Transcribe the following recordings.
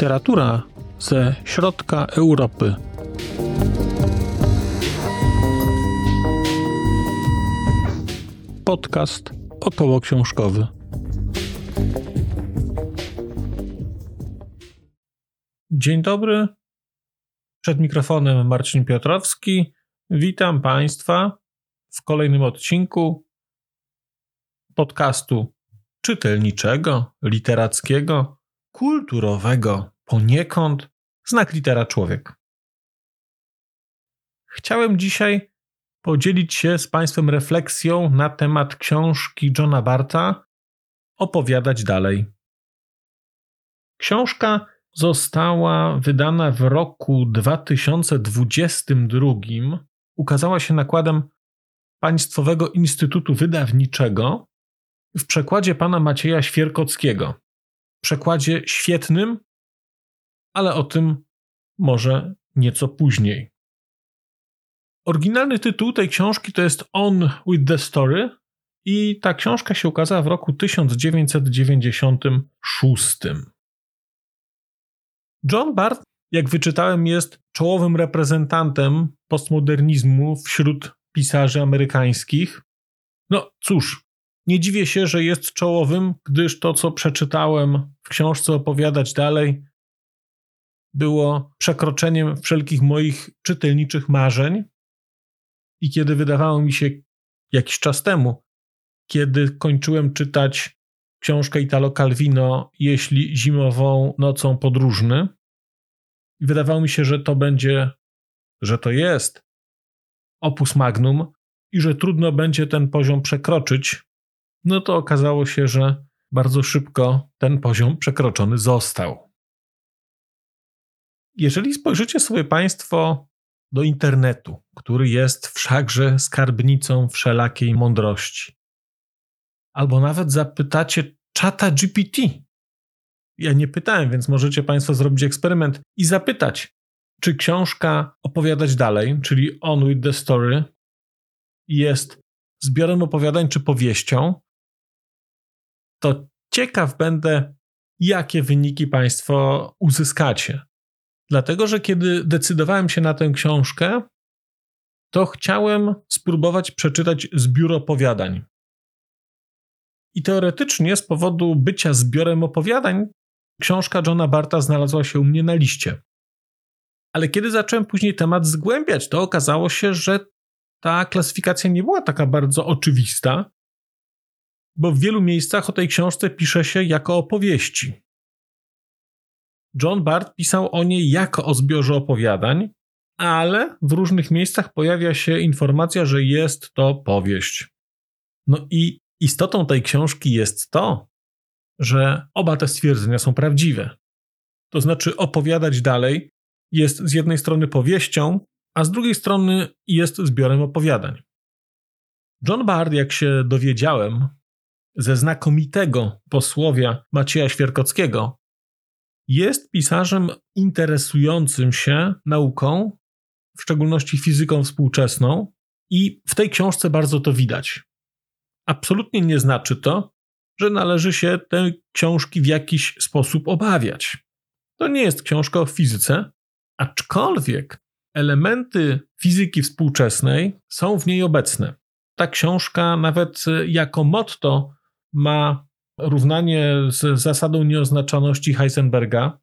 Literatura ze środka Europy. Podcast około książkowy. Dzień dobry. Przed mikrofonem Marcin Piotrowski. Witam Państwa w kolejnym odcinku podcastu czytelniczego, literackiego, kulturowego, poniekąd znak litera człowiek. Chciałem dzisiaj podzielić się z Państwem refleksją na temat książki Johna Barta Opowiadać dalej. Książka została wydana w roku 2022. Ukazała się nakładem Państwowego Instytutu Wydawniczego w przekładzie pana Macieja Świerkockiego. Przekładzie świetnym, ale o tym może nieco później. Oryginalny tytuł tej książki to jest On with the Story i ta książka się ukazała w roku 1996. John Bart, jak wyczytałem, jest czołowym reprezentantem postmodernizmu wśród pisarzy amerykańskich. No cóż, nie dziwię się, że jest czołowym, gdyż to, co przeczytałem w książce opowiadać dalej, było przekroczeniem wszelkich moich czytelniczych marzeń. I kiedy wydawało mi się jakiś czas temu, kiedy kończyłem czytać książkę Italo Calvino, jeśli zimową nocą podróżny, wydawało mi się, że to będzie, że to jest opus magnum i że trudno będzie ten poziom przekroczyć, no to okazało się, że bardzo szybko ten poziom przekroczony został. Jeżeli spojrzycie sobie Państwo do internetu, który jest wszakże skarbnicą wszelakiej mądrości, albo nawet zapytacie czata GPT. Ja nie pytałem, więc możecie Państwo zrobić eksperyment i zapytać, czy książka opowiadać dalej, czyli On with the Story, jest zbiorem opowiadań czy powieścią, to ciekaw będę, jakie wyniki Państwo uzyskacie. Dlatego, że kiedy decydowałem się na tę książkę, to chciałem spróbować przeczytać zbiór opowiadań. I teoretycznie z powodu bycia zbiorem opowiadań, książka Johna Barta znalazła się u mnie na liście. Ale kiedy zacząłem później temat zgłębiać, to okazało się, że ta klasyfikacja nie była taka bardzo oczywista, bo w wielu miejscach o tej książce pisze się jako opowieści. John Bart pisał o niej jako o zbiorze opowiadań, ale w różnych miejscach pojawia się informacja, że jest to powieść. No i istotą tej książki jest to, że oba te stwierdzenia są prawdziwe. To znaczy, opowiadać dalej jest z jednej strony powieścią, a z drugiej strony jest zbiorem opowiadań. John Bard, jak się dowiedziałem, ze znakomitego posłowia Macieja Świerkockiego, jest pisarzem interesującym się nauką, w szczególności fizyką współczesną, i w tej książce bardzo to widać. Absolutnie nie znaczy to, że należy się tej książki w jakiś sposób obawiać. To nie jest książka o fizyce, aczkolwiek elementy fizyki współczesnej są w niej obecne. Ta książka, nawet jako motto, ma równanie z zasadą nieoznaczalności Heisenberga.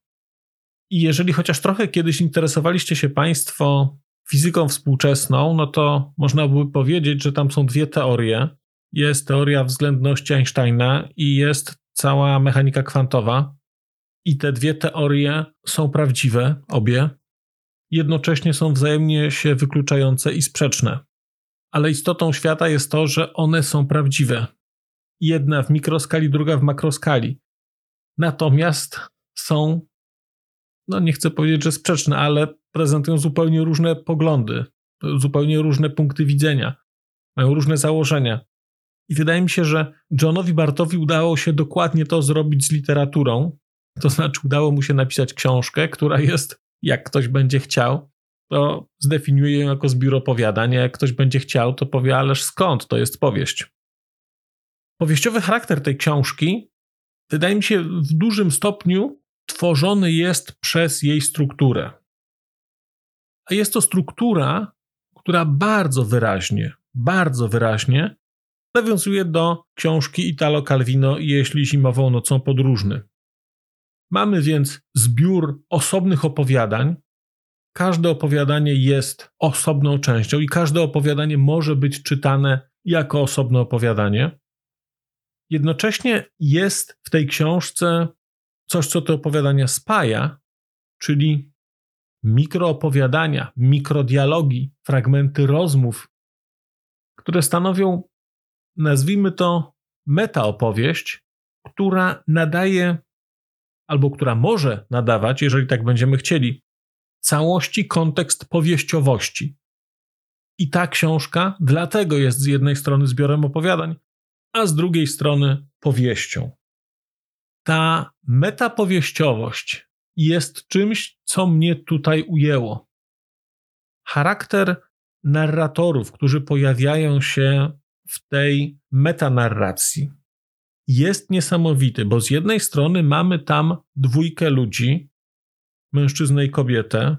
I jeżeli chociaż trochę kiedyś interesowaliście się Państwo fizyką współczesną, no to można by powiedzieć, że tam są dwie teorie. Jest teoria względności Einsteina i jest cała mechanika kwantowa. I te dwie teorie są prawdziwe, obie. Jednocześnie są wzajemnie się wykluczające i sprzeczne. Ale istotą świata jest to, że one są prawdziwe jedna w mikroskali, druga w makroskali. Natomiast są, no nie chcę powiedzieć, że sprzeczne, ale prezentują zupełnie różne poglądy, zupełnie różne punkty widzenia, mają różne założenia. I wydaje mi się, że Johnowi Bartowi udało się dokładnie to zrobić z literaturą. To znaczy, udało mu się napisać książkę, która jest, jak ktoś będzie chciał, to zdefiniuje ją jako zbiór opowiadań. Jak ktoś będzie chciał, to powie, ależ skąd to jest powieść. Powieściowy charakter tej książki wydaje mi się w dużym stopniu tworzony jest przez jej strukturę. A jest to struktura, która bardzo wyraźnie, bardzo wyraźnie nawiązuje do książki Italo Calvino Jeśli zimową nocą podróżny. Mamy więc zbiór osobnych opowiadań. Każde opowiadanie jest osobną częścią i każde opowiadanie może być czytane jako osobne opowiadanie. Jednocześnie jest w tej książce coś, co te opowiadania spaja, czyli mikroopowiadania, mikrodialogi, fragmenty rozmów, które stanowią, nazwijmy to, metaopowieść, która nadaje albo która może nadawać, jeżeli tak będziemy chcieli, całości kontekst powieściowości. I ta książka dlatego jest z jednej strony zbiorem opowiadań, a z drugiej strony powieścią. Ta metapowieściowość jest czymś, co mnie tutaj ujęło. Charakter narratorów, którzy pojawiają się w tej metanarracji, jest niesamowity, bo z jednej strony mamy tam dwójkę ludzi, mężczyznę i kobietę,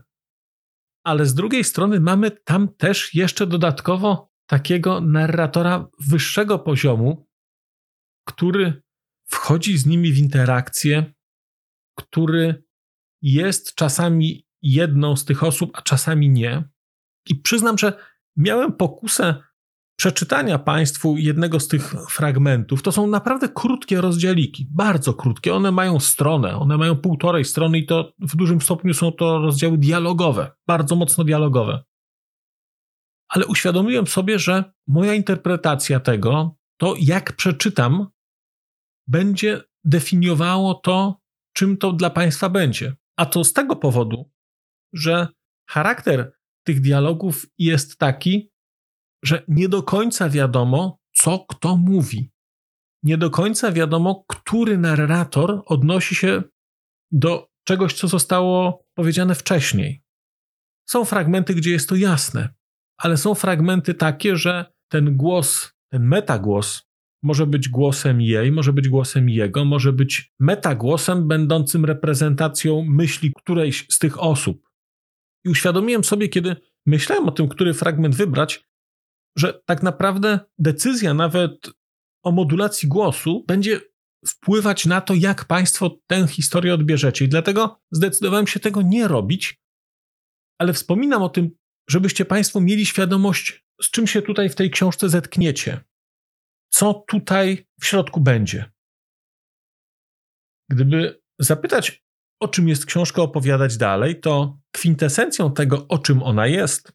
ale z drugiej strony mamy tam też jeszcze dodatkowo takiego narratora wyższego poziomu, który wchodzi z nimi w interakcję, który jest czasami jedną z tych osób, a czasami nie. I przyznam, że miałem pokusę przeczytania Państwu jednego z tych fragmentów. To są naprawdę krótkie rozdziałiki, bardzo krótkie. One mają stronę, one mają półtorej strony i to w dużym stopniu są to rozdziały dialogowe, bardzo mocno dialogowe. Ale uświadomiłem sobie, że moja interpretacja tego, to jak przeczytam, będzie definiowało to, czym to dla Państwa będzie. A to z tego powodu, że charakter tych dialogów jest taki, że nie do końca wiadomo, co kto mówi. Nie do końca wiadomo, który narrator odnosi się do czegoś, co zostało powiedziane wcześniej. Są fragmenty, gdzie jest to jasne, ale są fragmenty takie, że ten głos, ten metagłos może być głosem jej, może być głosem jego, może być metagłosem będącym reprezentacją myśli którejś z tych osób. I uświadomiłem sobie, kiedy myślałem o tym, który fragment wybrać, że tak naprawdę decyzja nawet o modulacji głosu będzie wpływać na to, jak Państwo tę historię odbierzecie. I dlatego zdecydowałem się tego nie robić, ale wspominam o tym, żebyście Państwo mieli świadomość, z czym się tutaj w tej książce zetkniecie. Co tutaj w środku będzie. Gdyby zapytać, o czym jest książka opowiadać dalej, to kwintesencją tego, o czym ona jest,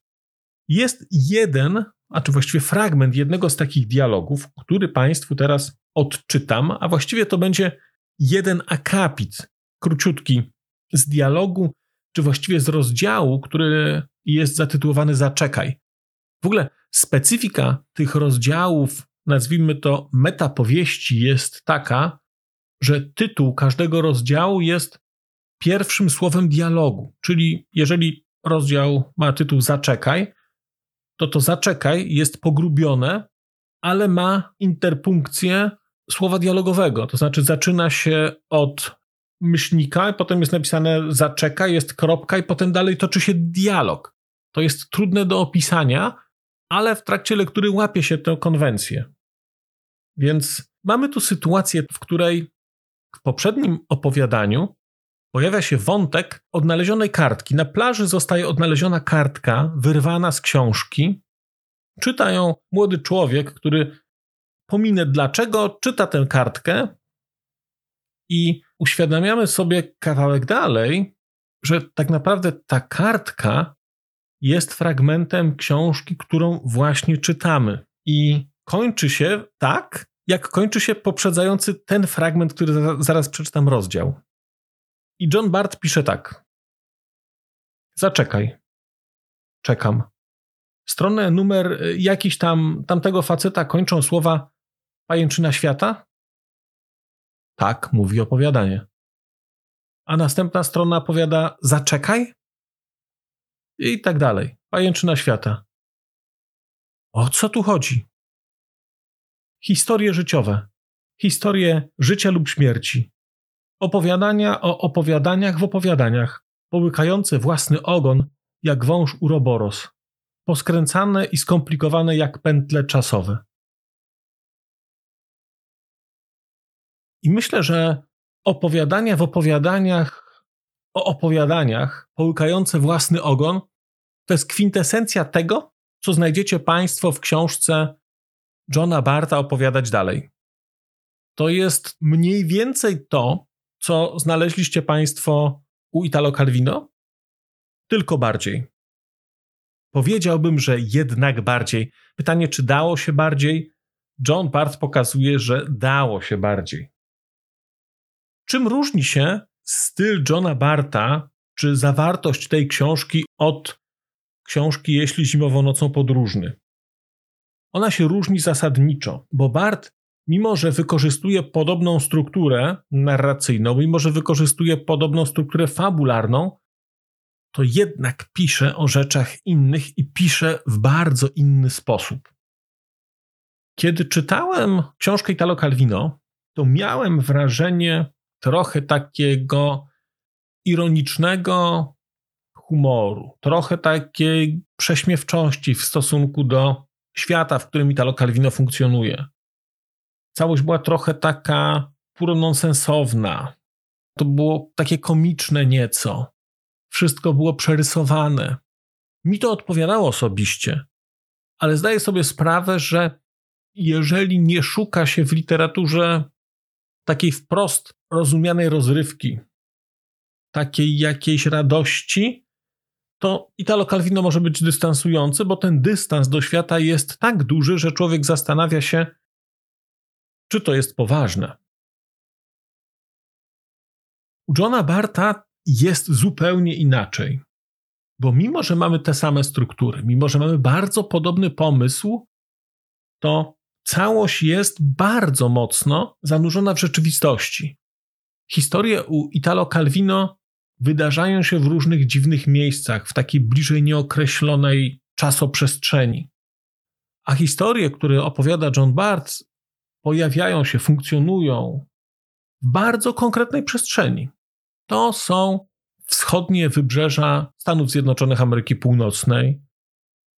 jest jeden a czy właściwie fragment jednego z takich dialogów, który Państwu teraz odczytam, a właściwie to będzie jeden akapit, króciutki, z dialogu, czy właściwie z rozdziału, który jest zatytułowany Zaczekaj. W ogóle specyfika tych rozdziałów, nazwijmy to metapowieści, jest taka, że tytuł każdego rozdziału jest pierwszym słowem dialogu. Czyli jeżeli rozdział ma tytuł Zaczekaj, to to zaczekaj jest pogrubione, ale ma interpunkcję słowa dialogowego. To znaczy zaczyna się od myślnika, potem jest napisane zaczekaj, jest kropka i potem dalej toczy się dialog. To jest trudne do opisania, ale w trakcie lektury łapie się tę konwencję. Więc mamy tu sytuację, w której w poprzednim opowiadaniu pojawia się wątek odnalezionej kartki. Na plaży zostaje odnaleziona kartka wyrwana z książki. Czyta ją młody człowiek, który pominę dlaczego, czyta tę kartkę i uświadamiamy sobie kawałek dalej, że tak naprawdę ta kartka jest fragmentem książki, którą właśnie czytamy. I kończy się tak, jak kończy się poprzedzający ten fragment, który zaraz przeczytam rozdział. I John Bart pisze tak. Zaczekaj. Czekam. Stronę numer y, jakiś tam tamtego faceta kończą słowa pajęczyna świata? Tak, mówi opowiadanie. A następna strona powiada zaczekaj? I tak dalej. Pajęczyna świata. O co tu chodzi? Historie życiowe. Historie życia lub śmierci Opowiadania o opowiadaniach w opowiadaniach, połykające własny ogon jak wąż uroboros, poskręcane i skomplikowane jak pętle czasowe. I myślę, że opowiadania w opowiadaniach o opowiadaniach, połykające własny ogon, to jest kwintesencja tego, co znajdziecie Państwo w książce Johna Barta opowiadać dalej. To jest mniej więcej to, co znaleźliście Państwo u Italo Calvino, tylko bardziej. Powiedziałbym, że jednak bardziej. Pytanie, czy dało się bardziej? John Bart pokazuje, że dało się bardziej. Czym różni się styl Johna Barta, czy zawartość tej książki od książki Jeśli zimową nocą podróżny? Ona się różni zasadniczo, bo Bart, mimo że wykorzystuje podobną strukturę narracyjną, mimo że wykorzystuje podobną strukturę fabularną, to jednak pisze o rzeczach innych i pisze w bardzo inny sposób. Kiedy czytałem książkę Italo Calvino, to miałem wrażenie trochę takiego ironicznego humoru, trochę takiej prześmiewczości w stosunku do świata, w którym Italo Calvino funkcjonuje. Całość była trochę taka puro nonsensowna. To było takie komiczne nieco. Wszystko było przerysowane. Mi to odpowiadało osobiście, ale zdaję sobie sprawę, że jeżeli nie szuka się w literaturze takiej wprost rozumianej rozrywki, takiej jakiejś radości, to Italo Calvino może być dystansujący, bo ten dystans do świata jest tak duży, że człowiek zastanawia się, czy to jest poważne. U Johna Barta jest zupełnie inaczej, bo mimo, że mamy te same struktury, mimo, że mamy bardzo podobny pomysł, to całość jest bardzo mocno zanurzona w rzeczywistości. Historie u Italo Calvino wydarzają się w różnych dziwnych miejscach, w takiej bliżej nieokreślonej czasoprzestrzeni. A historie, które opowiada John Bart, pojawiają się, funkcjonują w bardzo konkretnej przestrzeni. To są wschodnie wybrzeża Stanów Zjednoczonych Ameryki Północnej.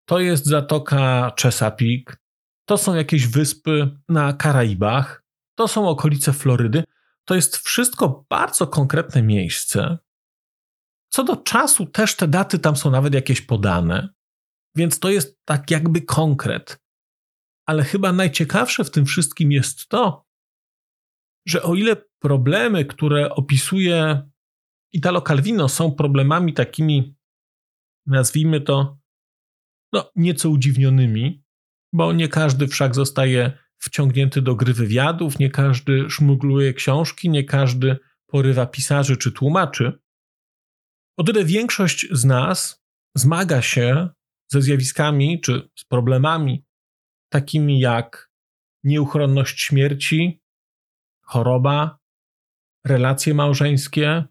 To jest Zatoka Chesapeake. To są jakieś wyspy na Karaibach. To są okolice Florydy. To jest wszystko bardzo konkretne miejsce. Co do czasu, też te daty tam są nawet jakieś podane, więc to jest tak jakby konkret. Ale chyba najciekawsze w tym wszystkim jest to, że o ile problemy, które opisuje Italo Calvino, są problemami takimi, nazwijmy to, no, nieco udziwnionymi, bo nie każdy wszak zostaje wciągnięty do gry wywiadów, nie każdy szmugluje książki, nie każdy porywa pisarzy czy tłumaczy. O tyle większość z nas zmaga się ze zjawiskami czy z problemami takimi jak nieuchronność śmierci, choroba, relacje małżeńskie,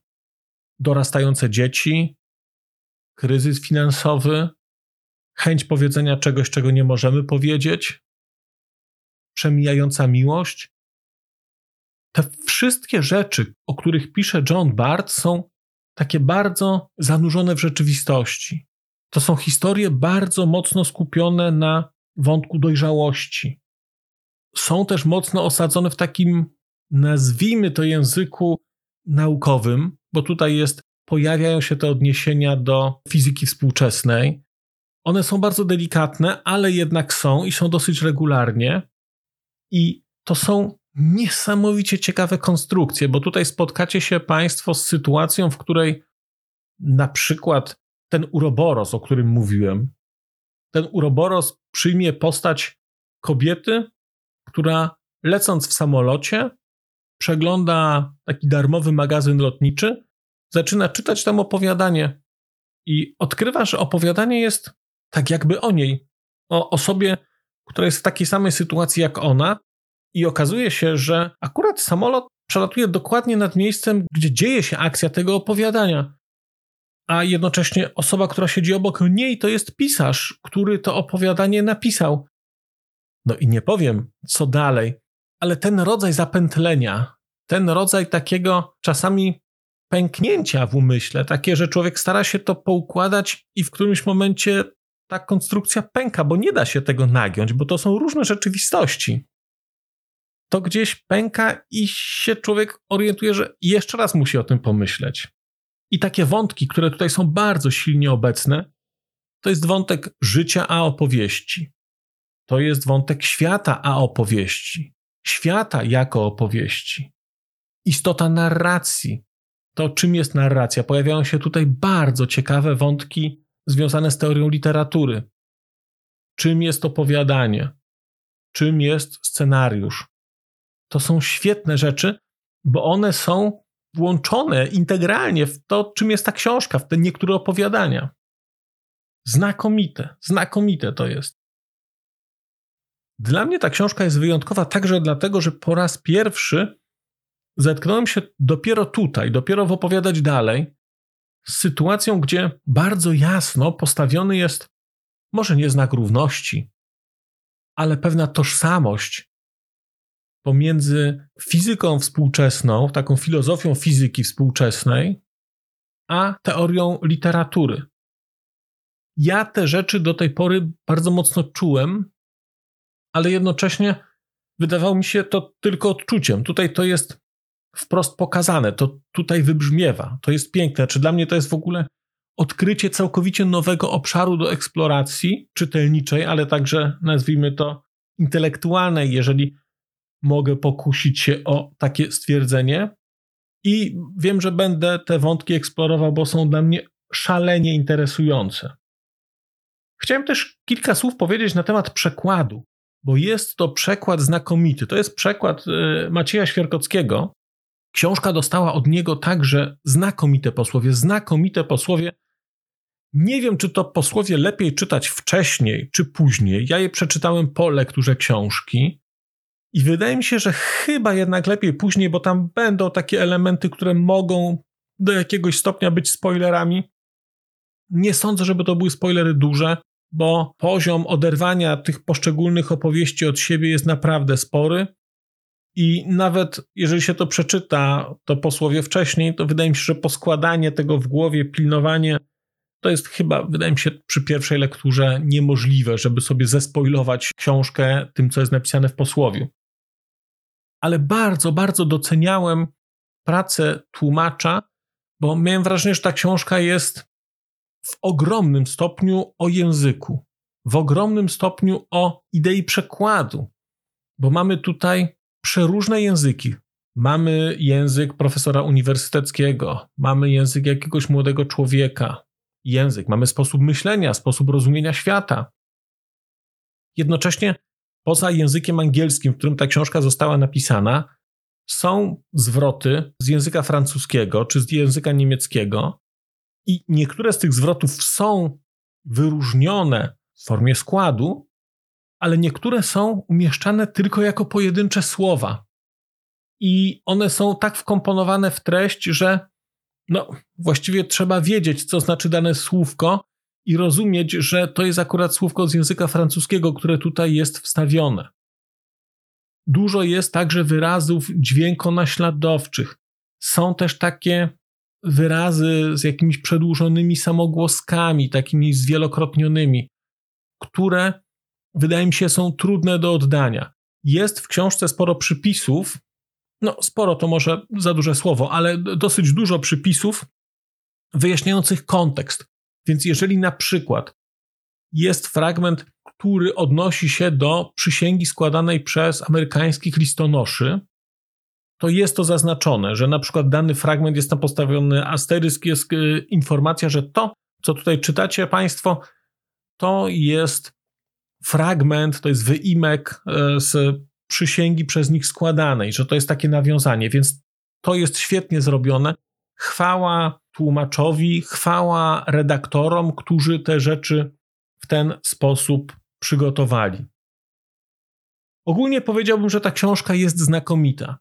dorastające dzieci, kryzys finansowy, chęć powiedzenia czegoś, czego nie możemy powiedzieć, przemijająca miłość. Te wszystkie rzeczy, o których pisze John Bart, są takie bardzo zanurzone w rzeczywistości. To są historie bardzo mocno skupione na wątku dojrzałości. Są też mocno osadzone w takim, nazwijmy to języku naukowym, bo tutaj jest, pojawiają się te odniesienia do fizyki współczesnej. One są bardzo delikatne, ale jednak są i są dosyć regularnie. I to są niesamowicie ciekawe konstrukcje, bo tutaj spotkacie się Państwo z sytuacją, w której na przykład ten uroboros, o którym mówiłem, ten uroboros przyjmie postać kobiety, która lecąc w samolocie, przegląda taki darmowy magazyn lotniczy, zaczyna czytać tam opowiadanie i odkrywa, że opowiadanie jest tak jakby o niej, o osobie, która jest w takiej samej sytuacji jak ona, i okazuje się, że akurat samolot przelatuje dokładnie nad miejscem, gdzie dzieje się akcja tego opowiadania. A jednocześnie osoba, która siedzi obok niej, to jest pisarz, który to opowiadanie napisał. No i nie powiem, co dalej, ale ten rodzaj zapętlenia, ten rodzaj takiego czasami pęknięcia w umyśle, takie, że człowiek stara się to poukładać i w którymś momencie ta konstrukcja pęka, bo nie da się tego nagiąć, bo to są różne rzeczywistości. To gdzieś pęka i się człowiek orientuje, że jeszcze raz musi o tym pomyśleć. I takie wątki, które tutaj są bardzo silnie obecne, to jest wątek życia a opowieści. To jest wątek świata a opowieści. Świata jako opowieści. Istota narracji. To czym jest narracja? Pojawiają się tutaj bardzo ciekawe wątki związane z teorią literatury. Czym jest opowiadanie? Czym jest scenariusz? To są świetne rzeczy, bo one są włączone integralnie w to, czym jest ta książka, w te niektóre opowiadania. Znakomite, znakomite to jest. Dla mnie ta książka jest wyjątkowa także dlatego, że po raz pierwszy zetknąłem się dopiero tutaj, dopiero w opowiadać dalej, z sytuacją, gdzie bardzo jasno postawiony jest może nie znak równości, ale pewna tożsamość pomiędzy fizyką współczesną, taką filozofią fizyki współczesnej, a teorią literatury. Ja te rzeczy do tej pory bardzo mocno czułem, ale jednocześnie wydawało mi się to tylko odczuciem. Tutaj to jest wprost pokazane, to tutaj wybrzmiewa. To jest piękne. Czy dla mnie to jest w ogóle odkrycie całkowicie nowego obszaru do eksploracji czytelniczej, ale także nazwijmy to intelektualnej, jeżeli mogę pokusić się o takie stwierdzenie. I wiem, że będę te wątki eksplorował, bo są dla mnie szalenie interesujące. Chciałem też kilka słów powiedzieć na temat przekładu, bo jest to przekład znakomity. To jest przekład e, Macieja Świerkockiego. Książka dostała od niego także znakomite posłowie, znakomite posłowie. Nie wiem, czy to posłowie lepiej czytać wcześniej czy później. Ja je przeczytałem po lekturze książki. I wydaje mi się, że chyba jednak lepiej później, bo tam będą takie elementy, które mogą do jakiegoś stopnia być spoilerami. Nie sądzę, żeby to były spoilery duże, bo poziom oderwania tych poszczególnych opowieści od siebie jest naprawdę spory. I nawet jeżeli się to przeczyta, to posłowie wcześniej, to wydaje mi się, że poskładanie tego w głowie, pilnowanie, to jest chyba, wydaje mi się, przy pierwszej lekturze niemożliwe, żeby sobie zespoilować książkę tym, co jest napisane w posłowiu ale bardzo, bardzo doceniałem pracę tłumacza, bo miałem wrażenie, że ta książka jest w ogromnym stopniu o języku, w ogromnym stopniu o idei przekładu, bo mamy tutaj przeróżne języki. Mamy język profesora uniwersyteckiego, mamy język jakiegoś młodego człowieka, język, mamy sposób myślenia, sposób rozumienia świata. Jednocześnie poza językiem angielskim, w którym ta książka została napisana, są zwroty z języka francuskiego czy z języka niemieckiego, i niektóre z tych zwrotów są wyróżnione w formie składu, ale niektóre są umieszczane tylko jako pojedyncze słowa. I one są tak wkomponowane w treść, że no, właściwie trzeba wiedzieć, co znaczy dane słówko, i rozumieć, że to jest akurat słówko z języka francuskiego, które tutaj jest wstawione. Dużo jest także wyrazów dźwiękonaśladowczych. Są też takie wyrazy z jakimiś przedłużonymi samogłoskami, takimi zwielokrotnionymi, które wydaje mi się są trudne do oddania. Jest w książce sporo przypisów, no sporo to może za duże słowo, ale dosyć dużo przypisów wyjaśniających kontekst. Więc jeżeli na przykład jest fragment, który odnosi się do przysięgi składanej przez amerykańskich listonoszy, to jest to zaznaczone, że na przykład dany fragment jest tam postawiony asterysk, jest y, informacja, że to, co tutaj czytacie Państwo, to jest fragment, to jest wyimek y, z przysięgi przez nich składanej, że to jest takie nawiązanie, więc to jest świetnie zrobione. Chwała tłumaczowi, chwała redaktorom, którzy te rzeczy w ten sposób przygotowali. Ogólnie powiedziałbym, że ta książka jest znakomita.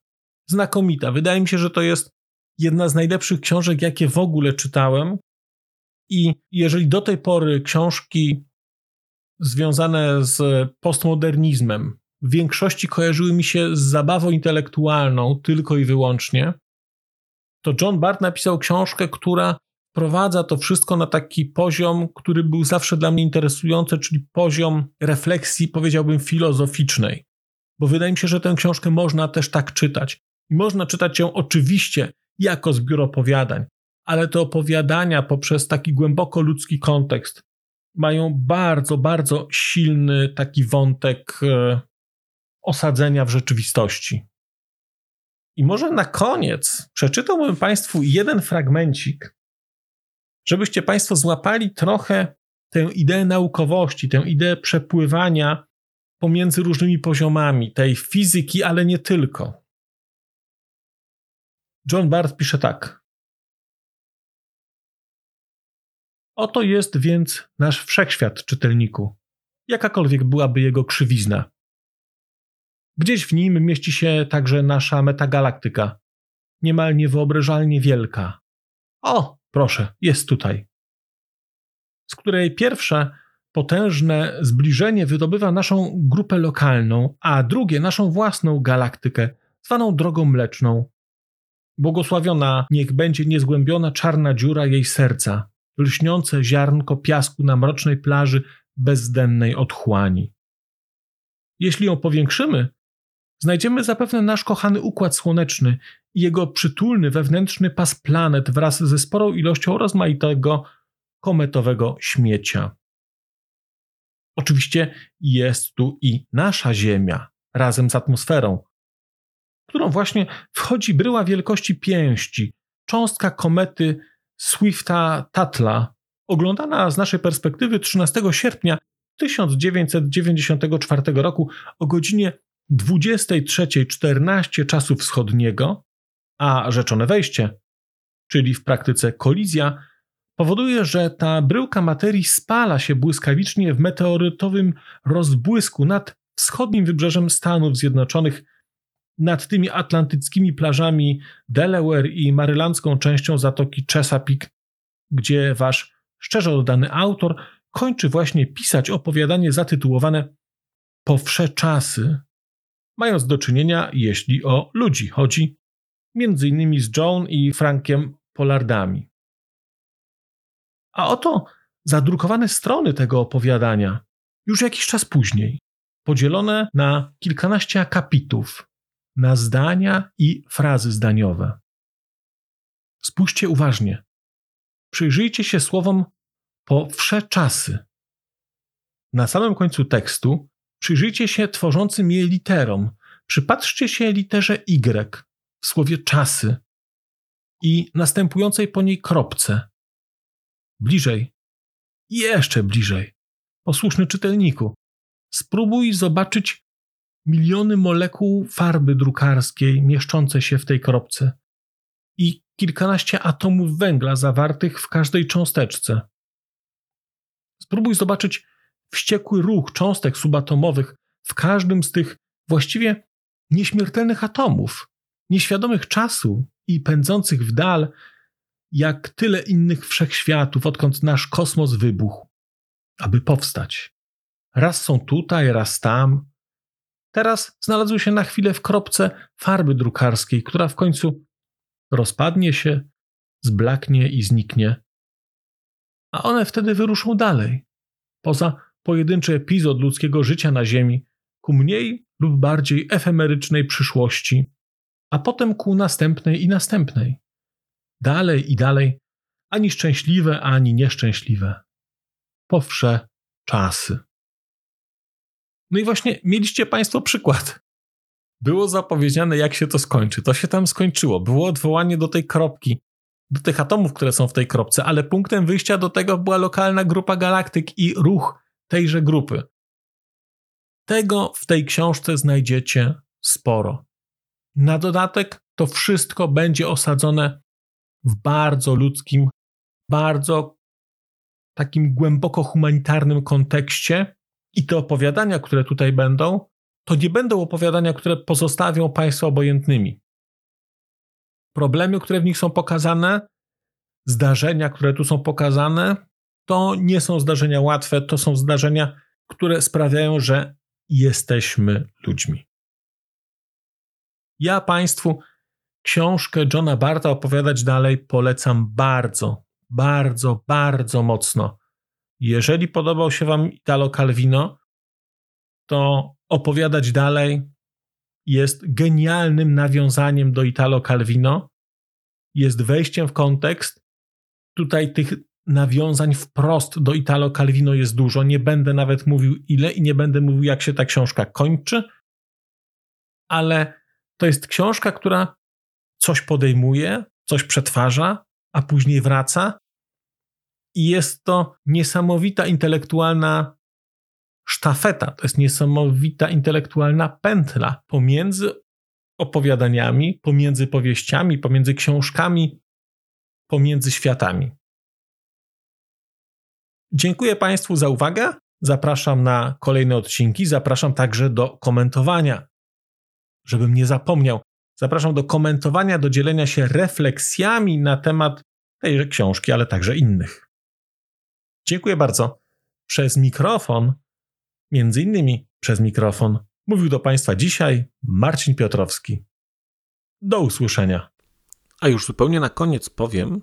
Znakomita. Wydaje mi się, że to jest jedna z najlepszych książek, jakie w ogóle czytałem. I jeżeli do tej pory książki związane z postmodernizmem w większości kojarzyły mi się z zabawą intelektualną tylko i wyłącznie, to John Bart napisał książkę, która prowadza to wszystko na taki poziom, który był zawsze dla mnie interesujący, czyli poziom refleksji, powiedziałbym, filozoficznej. Bo wydaje mi się, że tę książkę można też tak czytać. I można czytać ją oczywiście jako zbiór opowiadań, ale te opowiadania poprzez taki głęboko ludzki kontekst mają bardzo, bardzo silny taki wątek e, osadzenia w rzeczywistości. I może na koniec przeczytałbym Państwu jeden fragmencik, żebyście Państwo złapali trochę tę ideę naukowości, tę ideę przepływania pomiędzy różnymi poziomami tej fizyki, ale nie tylko. John Bart pisze tak. Oto jest więc nasz wszechświat, czytelniku, jakakolwiek byłaby jego krzywizna. Gdzieś w nim mieści się także nasza metagalaktyka, niemal niewyobrażalnie wielka. O, proszę, jest tutaj. Z której pierwsze potężne zbliżenie wydobywa naszą grupę lokalną, a drugie naszą własną galaktykę, zwaną drogą mleczną. Błogosławiona niech będzie niezgłębiona czarna dziura jej serca, lśniące ziarnko piasku na mrocznej plaży bezdennej otchłani. Jeśli ją powiększymy, znajdziemy zapewne nasz kochany Układ Słoneczny i jego przytulny wewnętrzny pas planet wraz ze sporą ilością rozmaitego kometowego śmiecia. Oczywiście jest tu i nasza Ziemia razem z atmosferą, którą właśnie wchodzi bryła wielkości pięści, cząstka komety Swifta Tatla, oglądana z naszej perspektywy 13 sierpnia 1994 roku o godzinie 23.14 czasu wschodniego, a rzeczone wejście, czyli w praktyce kolizja, powoduje, że ta bryłka materii spala się błyskawicznie w meteorytowym rozbłysku nad wschodnim wybrzeżem Stanów Zjednoczonych, nad tymi atlantyckimi plażami Delaware i marylandzką częścią zatoki Chesapeake, gdzie wasz szczerze oddany autor kończy właśnie pisać opowiadanie zatytułowane Po wsze czasy, mając do czynienia, jeśli o ludzi chodzi, innymi z John i Frankiem Pollardami. A oto zadrukowane strony tego opowiadania, już jakiś czas później, podzielone na kilkanaście akapitów, na zdania i frazy zdaniowe. Spójrzcie uważnie. Przyjrzyjcie się słowom po wsze czasy. Na samym końcu tekstu przyjrzyjcie się tworzącym je literom. Przypatrzcie się literze Y w słowie czasy i następującej po niej kropce. Bliżej. Jeszcze bliżej. Posłuszny czytelniku. Spróbuj zobaczyć miliony molekuł farby drukarskiej mieszczące się w tej kropce i kilkanaście atomów węgla zawartych w każdej cząsteczce. Spróbuj zobaczyć wściekły ruch cząstek subatomowych w każdym z tych właściwie nieśmiertelnych atomów, nieświadomych czasu i pędzących w dal, jak tyle innych wszechświatów, odkąd nasz kosmos wybuchł, aby powstać. Raz są tutaj, raz tam. Teraz znalazły się na chwilę w kropce farby drukarskiej, która w końcu rozpadnie się, zblaknie i zniknie. A one wtedy wyruszą dalej, poza pojedynczy epizod ludzkiego życia na Ziemi, ku mniej lub bardziej efemerycznej przyszłości, a potem ku następnej i następnej. Dalej i dalej, ani szczęśliwe, ani nieszczęśliwe. Powsze czasy. No i właśnie mieliście Państwo przykład. Było zapowiedziane, jak się to skończy. To się tam skończyło. Było odwołanie do tej kropki, do tych atomów, które są w tej kropce, ale punktem wyjścia do tego była lokalna grupa galaktyk i ruch tejże grupy. Tego w tej książce znajdziecie sporo. Na dodatek to wszystko będzie osadzone w bardzo ludzkim, bardzo takim głęboko humanitarnym kontekście i te opowiadania, które tutaj będą, to nie będą opowiadania, które pozostawią Państwa obojętnymi. Problemy, które w nich są pokazane, zdarzenia, które tu są pokazane, to nie są zdarzenia łatwe, to są zdarzenia, które sprawiają, że jesteśmy ludźmi. Ja Państwu książkę Johna Barta opowiadać dalej polecam bardzo, bardzo, bardzo mocno. Jeżeli podobał się Wam Italo Calvino, to opowiadać dalej jest genialnym nawiązaniem do Italo Calvino, jest wejściem w kontekst. Tutaj tych nawiązań wprost do Italo Calvino jest dużo. Nie będę nawet mówił ile i nie będę mówił, jak się ta książka kończy, ale to jest książka, która coś podejmuje, coś przetwarza, a później wraca. I jest to niesamowita intelektualna sztafeta, to jest niesamowita intelektualna pętla pomiędzy opowiadaniami, pomiędzy powieściami, pomiędzy książkami, pomiędzy światami. Dziękuję Państwu za uwagę. Zapraszam na kolejne odcinki. Zapraszam także do komentowania, żebym nie zapomniał. Zapraszam do komentowania, do dzielenia się refleksjami na temat tejże książki, ale także innych. Dziękuję bardzo. Przez mikrofon, między innymi przez mikrofon, mówił do Państwa dzisiaj Marcin Piotrowski. Do usłyszenia. A już zupełnie na koniec powiem,